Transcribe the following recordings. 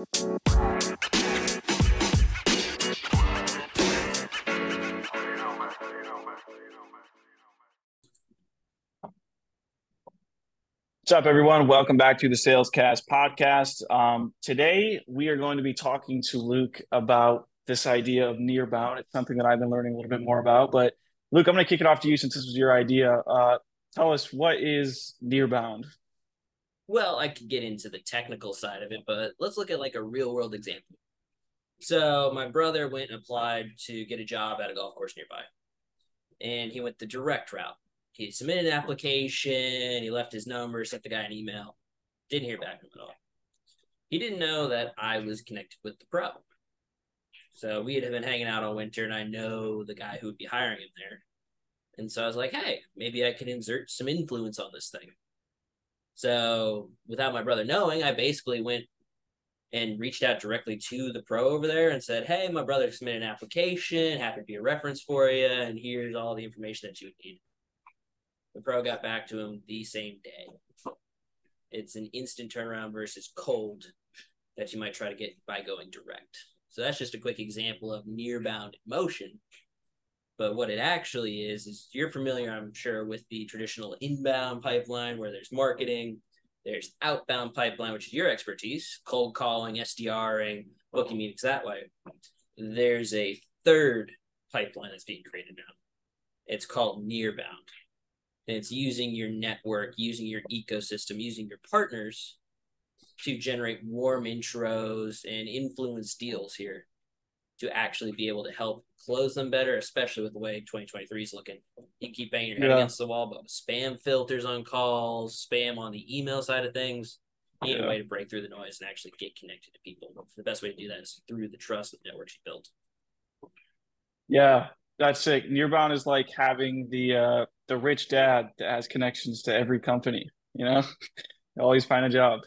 What's up, everyone? Welcome back to the Salescast podcast. Um, today, we are going to be talking to Luke about this idea of near bound. It's something that I've been learning a little bit more about. But Luke, I'm going to kick it off to you since this was your idea. Uh, tell us what is near bound. Well, I could get into the technical side of it, but let's look at like a real world example. So my brother went and applied to get a job at a golf course nearby, and he went the direct route he submitted an application, he left his number, sent the guy an email, didn't hear back from him at all. He didn't know that I was connected with the pro. So we had been hanging out all winter, and I know the guy who would be hiring him there. And so I was like, hey, maybe I can insert some influence on this thing. So without my brother knowing, I basically went and reached out directly to the pro over there and said, hey, my brother submitted an application, happy to be a reference for you, and here's all the information that you would need. The pro got back to him the same day. It's an instant turnaround versus cold that you might try to get by going direct. So that's just a quick example of near bound motion. But what it actually is, is you're familiar, I'm sure, with the traditional inbound pipeline where there's marketing, there's outbound pipeline, which is your expertise, cold calling, SDRing, booking meetings that way. There's a third pipeline that's being created now. It's called near bound and it's using your network, using your ecosystem, using your partners to generate warm intros and influence deals here to actually be able to help close them better, especially with the way 2023 is looking. You keep banging your head yeah. against the wall, but spam filters on calls, spam on the email side of things, you need yeah. a way to break through the noise and actually get connected to people. The best way to do that is through the trust of networks you built. Yeah, that's sick. Nearbound is like having the uh the rich dad that has connections to every company, you know? always find a job.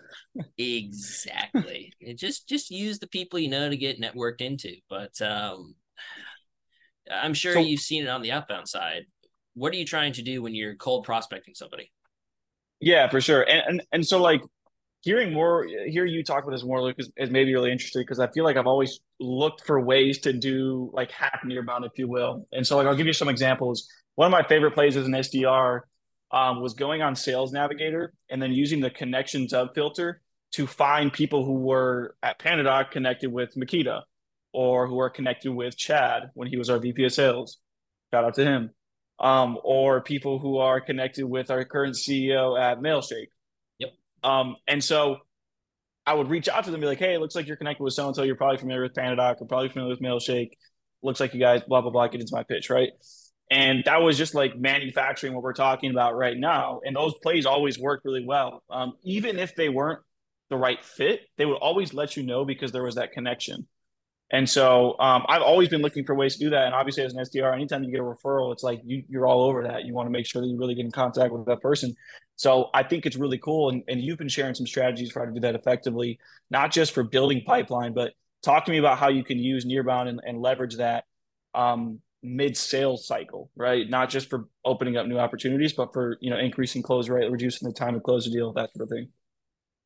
exactly. just just use the people you know to get networked into. But um I'm sure so, you've seen it on the outbound side. What are you trying to do when you're cold prospecting somebody? Yeah, for sure. And and, and so like hearing more hear you talk about this more luke is, is maybe really interesting because i feel like i've always looked for ways to do like hack nearbound if you will and so like i'll give you some examples one of my favorite plays as an SDR um, was going on Sales Navigator and then using the connections up filter to find people who were at PandaDoc connected with Makita or who are connected with Chad when he was our VP of Sales. Shout out to him. Um, or people who are connected with our current CEO at Mailshake. Yep. Um, and so I would reach out to them and be like, hey, it looks like you're connected with so and so. You're probably familiar with PandaDoc or probably familiar with Mailshake. Looks like you guys, blah, blah, blah, get into my pitch, right? And that was just like manufacturing what we're talking about right now. And those plays always worked really well. Um, even if they weren't the right fit, they would always let you know because there was that connection. And so um, I've always been looking for ways to do that. And obviously, as an SDR, anytime you get a referral, it's like you, are all over that. You want to make sure that you really get in contact with that person. So I think it's really cool. And, and you've been sharing some strategies for how to do that effectively, not just for building pipeline, but talk to me about how you can use Nearbound and, and leverage that um, mid sales cycle, right? Not just for opening up new opportunities, but for you know increasing close rate, reducing the time to close a deal, that sort of thing.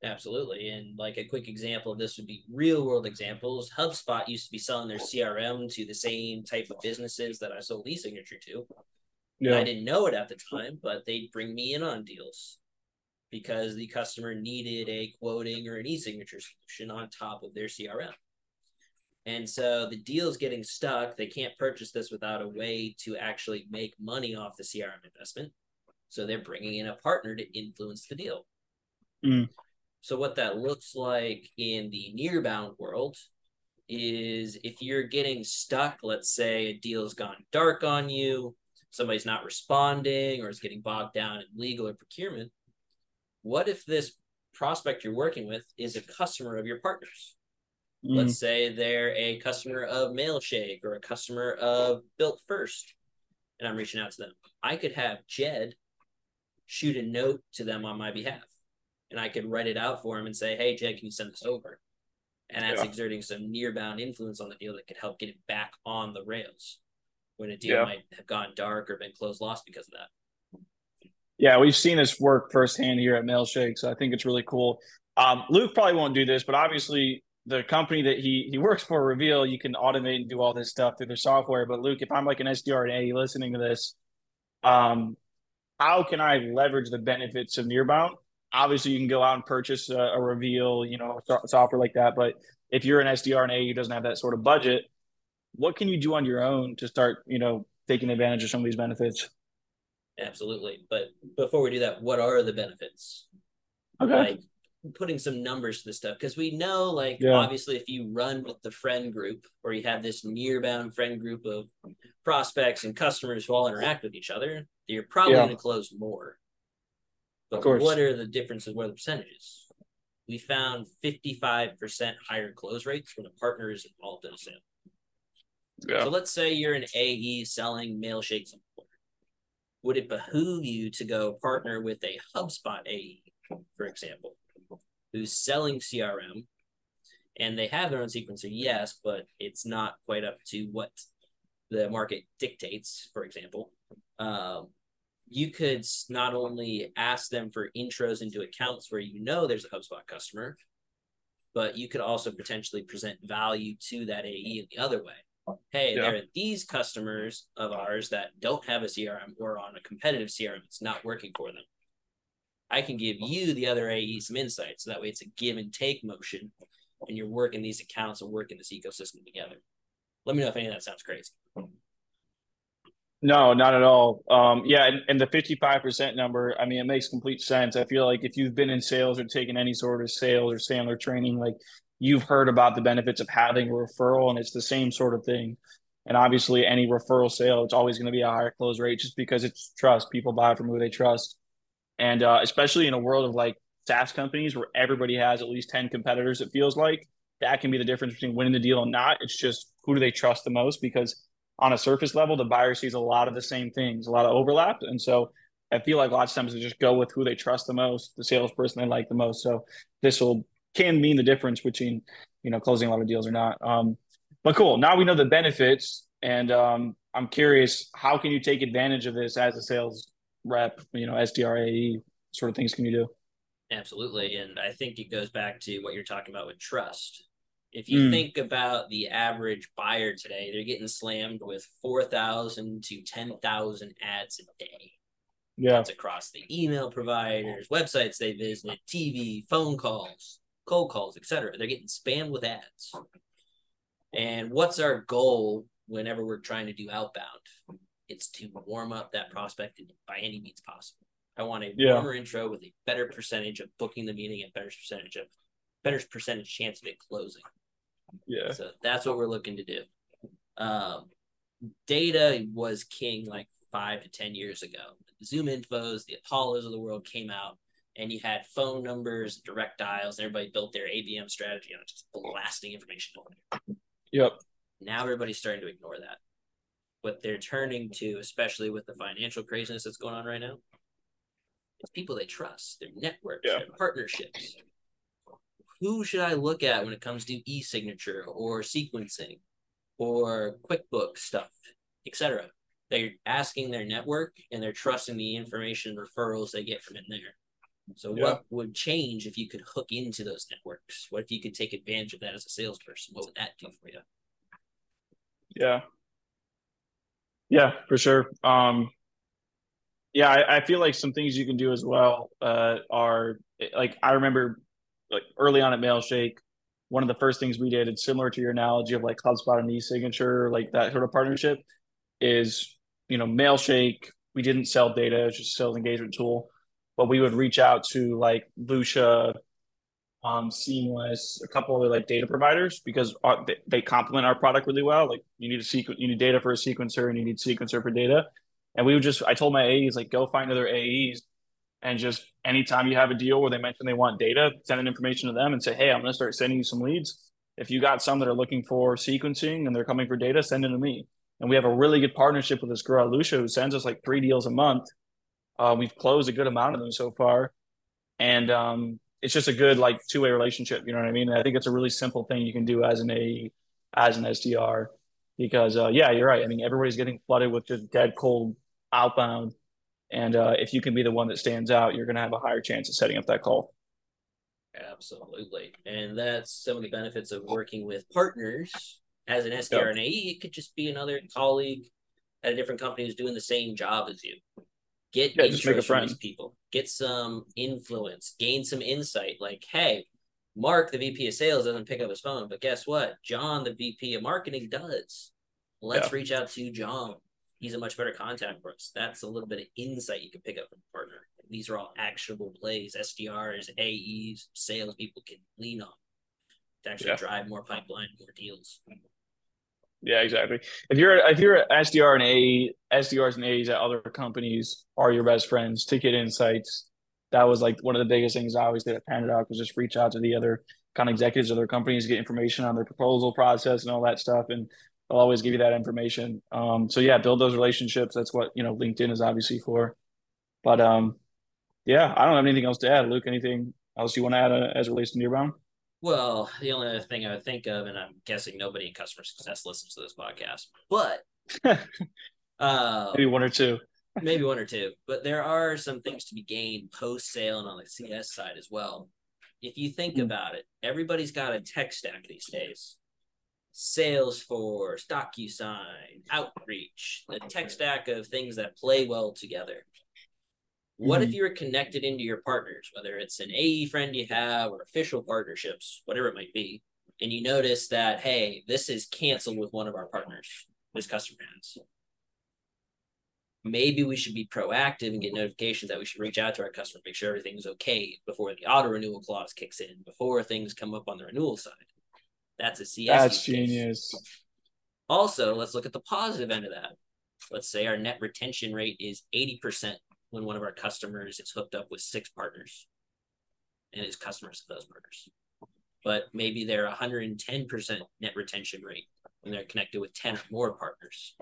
Absolutely. And like a quick example of this would be real world examples. HubSpot used to be selling their CRM to the same type of businesses that I sold e-signature to. Yeah. I didn't know it at the time, but they'd bring me in on deals because the customer needed a quoting or an e-signature solution on top of their CRM. And so the deal's getting stuck. They can't purchase this without a way to actually make money off the CRM investment. So they're bringing in a partner to influence the deal. Mm. So what that looks like in the nearbound world is if you're getting stuck, let's say a deal's gone dark on you, somebody's not responding or is getting bogged down in legal or procurement, what if this prospect you're working with is a customer of your partners? Mm. Let's say they're a customer of Mailshake or a customer of Built First, and I'm reaching out to them. I could have Jed shoot a note to them on my behalf, and I could write it out for him and say, "Hey, Jed, can you send this over?" And that's yeah. exerting some nearbound influence on the deal that could help get it back on the rails when a deal yeah. might have gone dark or been closed lost because of that. Yeah, we've seen this work firsthand here at Mailshake, so I think it's really cool. Um, Luke probably won't do this, but obviously the company that he he works for, Reveal, you can automate and do all this stuff through their software. But Luke, if I'm like an SDR and AE listening to this, um, how can I leverage the benefits of Nearbound? Obviously, you can go out and purchase a, a Reveal, you know, software like that. But if you're an SDR and AE who doesn't have that sort of budget, what can you do on your own to start, you know, taking advantage of some of these benefits? Absolutely. But before we do that, what are the benefits? Okay. Like putting some numbers to this stuff because we know, like, yeah. obviously, if you run with the friend group or you have this nearbound friend group of prospects and customers who all interact with each other, you're probably yeah. going to close more. But what are the differences? What are the percentages? We found 55% higher close rates when a partner is involved in a sale. Yeah. So let's say you're an AE selling Mailshake Would it behoove you to go partner with a HubSpot AE, for example, who's selling CRM and they have their own sequencer, yes, but it's not quite up to what the market dictates, for example. Um, you could not only ask them for intros into accounts where you know there's a HubSpot customer, but you could also potentially present value to that AE in the other way hey, yeah. there are these customers of ours that don't have a CRM or on a competitive CRM, it's not working for them. I can give you the other AE some insight. So that way it's a give and take motion and you're working these accounts and working this ecosystem together. Let me know if any of that sounds crazy. No, not at all. Um, yeah, and, and the 55% number, I mean, it makes complete sense. I feel like if you've been in sales or taken any sort of sales or Sandler training, like you've heard about the benefits of having a referral, and it's the same sort of thing. And obviously, any referral sale, it's always going to be a higher close rate just because it's trust. People buy from who they trust. And uh, especially in a world of like SaaS companies where everybody has at least 10 competitors, it feels like that can be the difference between winning the deal and not. It's just who do they trust the most? Because on a surface level, the buyer sees a lot of the same things, a lot of overlap. And so I feel like lots of times they just go with who they trust the most, the salesperson they like the most. So this will can mean the difference between you know closing a lot of deals or not. Um, but cool. Now we know the benefits, and um, I'm curious, how can you take advantage of this as a sales rep? You know, SDRAE sort of things can you do? Absolutely, and I think it goes back to what you're talking about with trust. If you mm. think about the average buyer today, they're getting slammed with 4,000 to 10,000 ads a day. Yeah. That's across the email providers, websites they visit, TV, phone calls cold calls, etc. They're getting spammed with ads. And what's our goal whenever we're trying to do outbound? It's to warm up that prospect by any means possible. I want a yeah. warmer intro with a better percentage of booking the meeting and better percentage of better percentage chance of it closing. Yeah. So that's what we're looking to do. Um, data was king like five to ten years ago. The ZoomInfos, the Apollos of the world came out and you had phone numbers, direct dials, and everybody built their ABM strategy on just blasting information Yep. Now everybody's starting to ignore that. What they're turning to, especially with the financial craziness that's going on right now, is people they trust, their networks, yeah. their partnerships. Who should I look at when it comes to e-signature or sequencing or QuickBooks stuff, etc.? They're asking their network and they're trusting the information referrals they get from in there. So yeah. what would change if you could hook into those networks? What if you could take advantage of that as a salesperson? What would that do for you? Yeah. Yeah, for sure. Um, yeah, I, I, feel like some things you can do as well uh, are like I remember like early on at Mailshake, one of the first things we did, similar to your analogy of like HubSpot and e-signature, like that sort of partnership, is you know Mailshake. We didn't sell data; it's just a sales engagement tool but we would reach out to like Lusha, um, Seamless, a couple of like data providers because our, they, they complement our product really well. Like you need a sequence, you need data for a sequencer, and you need sequencer for data. And we would just, I told my AEs like, go find other AEs, and just anytime you have a deal where they mention they want data, send an information to them and say, hey, I'm going to start sending you some leads. If you got some that are looking for sequencing and they're coming for data, send it to me. And we have a really good partnership with this girl, Lucia, who sends us like three deals a month uh, we've closed a good amount of them so far, and um, it's just a good like two way relationship. You know what I mean? And I think it's a really simple thing you can do as an A, as an SDR, because uh, yeah, you're right. I mean, everybody's getting flooded with just dead cold outbound, and uh, if you can be the one that stands out, you're going to have a higher chance of setting up that call. Absolutely. And that's some of the benefits of working with partners as an SDR yep. and AE. It could just be another colleague at a different company who's doing the same job as you. Get yeah, intros from these people. Get some influence. Gain some insight. Like, hey, Mark, the VP of sales, doesn't pick up his phone, but guess what? John, the VP of marketing, does. Let's yeah. reach out to John. He's a much better contact for us. That's a little bit of insight you can pick up from a partner. These are all actionable plays SDRs, AEs, salespeople can lean on to actually yeah. drive more pipeline, more deals. Yeah, exactly. If you're if you're an SDR and A SDRs and A's at other companies are your best friends to get insights. That was like one of the biggest things I always did at PandaDoc was just reach out to the other kind of executives of their companies, get information on their proposal process and all that stuff, and they'll always give you that information. Um, so yeah, build those relationships. That's what you know LinkedIn is obviously for. But um, yeah, I don't have anything else to add. Luke, anything else you want to add uh, as relates to Nearbound? Well, the only other thing I would think of, and I'm guessing nobody in customer success listens to this podcast, but uh, maybe one or two, maybe one or two. But there are some things to be gained post sale and on the CS side as well. If you think mm-hmm. about it, everybody's got a tech stack these days. Salesforce, DocuSign, Outreach, the tech stack of things that play well together. What mm-hmm. if you were connected into your partners, whether it's an AE friend you have or official partnerships, whatever it might be, and you notice that, hey, this is canceled with one of our partners, this customer has. Maybe we should be proactive and get notifications that we should reach out to our customer, make sure everything's okay before the auto renewal clause kicks in, before things come up on the renewal side. That's a CS. That's genius. Also, let's look at the positive end of that. Let's say our net retention rate is 80% when one of our customers is hooked up with six partners and is customers of those partners. But maybe they're 110% net retention rate when they're connected with 10 or more partners.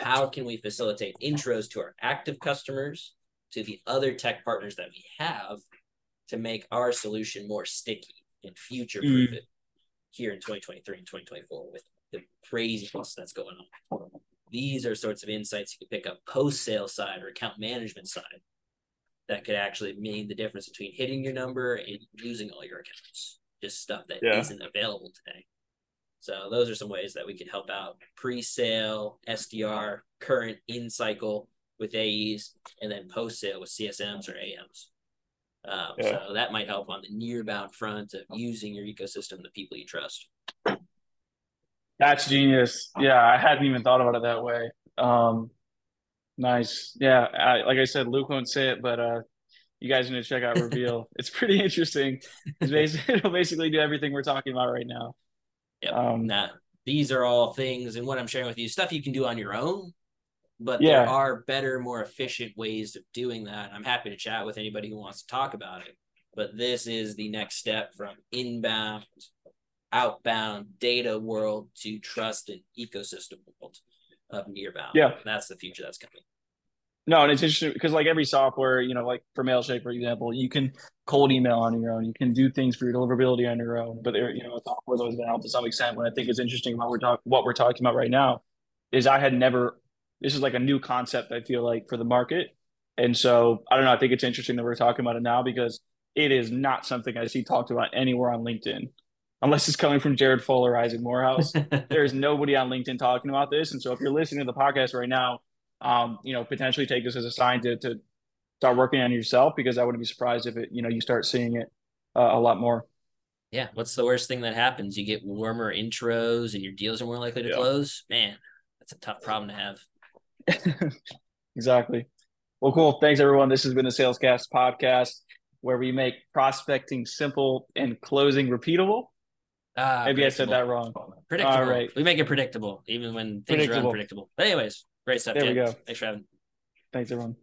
How can we facilitate intros to our active customers, to the other tech partners that we have to make our solution more sticky and future proof mm. it here in 2023 and 2024 with the craziness that's going on? These are sorts of insights you could pick up post sale side or account management side that could actually mean the difference between hitting your number and losing all your accounts. Just stuff that yeah. not available today. So those are some ways that we could help out pre-sale, SDR, current in cycle with AEs, and then post-sale with CSMs or AMs. Um, yeah. So that might help on the nearbound front of using your ecosystem, the people you trust. That's genius. Yeah, I hadn't even thought about it that way. Um, nice. Yeah, I, like I said, Luke won't say it, but uh, you guys need to check out Reveal. it's pretty interesting. It's basically, it'll basically do everything we're talking about right now. Yep. Um, nah, these are all things, and what I'm sharing with you, stuff you can do on your own. But yeah. there are better, more efficient ways of doing that. I'm happy to chat with anybody who wants to talk about it. But this is the next step from inbound outbound data world to trust and ecosystem world of nearbound. Yeah. That's the future that's coming. No, and it's interesting because like every software, you know, like for Mailshake, for example, you can cold email on your own. You can do things for your deliverability on your own. But there, you know, software's always been help to some extent. What I think is interesting about we're talk- what we're talking about right now is I had never. This is like a new concept. I feel like for the market, and so I don't know. I think it's interesting that we're talking about it now because it is not something I see talked about anywhere on LinkedIn unless it's coming from Jared Fuller or Isaac Morehouse. There's nobody on LinkedIn talking about this. And so if you're listening to the podcast right now, um, you know, potentially take this as a sign to, to start working on yourself because I wouldn't be surprised if it, you know, you start seeing it uh, a lot more. Yeah. What's the worst thing that happens? You get warmer intros and your deals are more likely to yeah. close. Man, that's a tough problem to have. exactly. Well, cool. Thanks everyone. This has been the Salescast podcast where we make prospecting simple and closing repeatable. Uh, Maybe I said that wrong. Predictable. All right. We make it predictable, even when things are unpredictable. But anyways, great stuff. There we go. Thanks for having. Thanks everyone.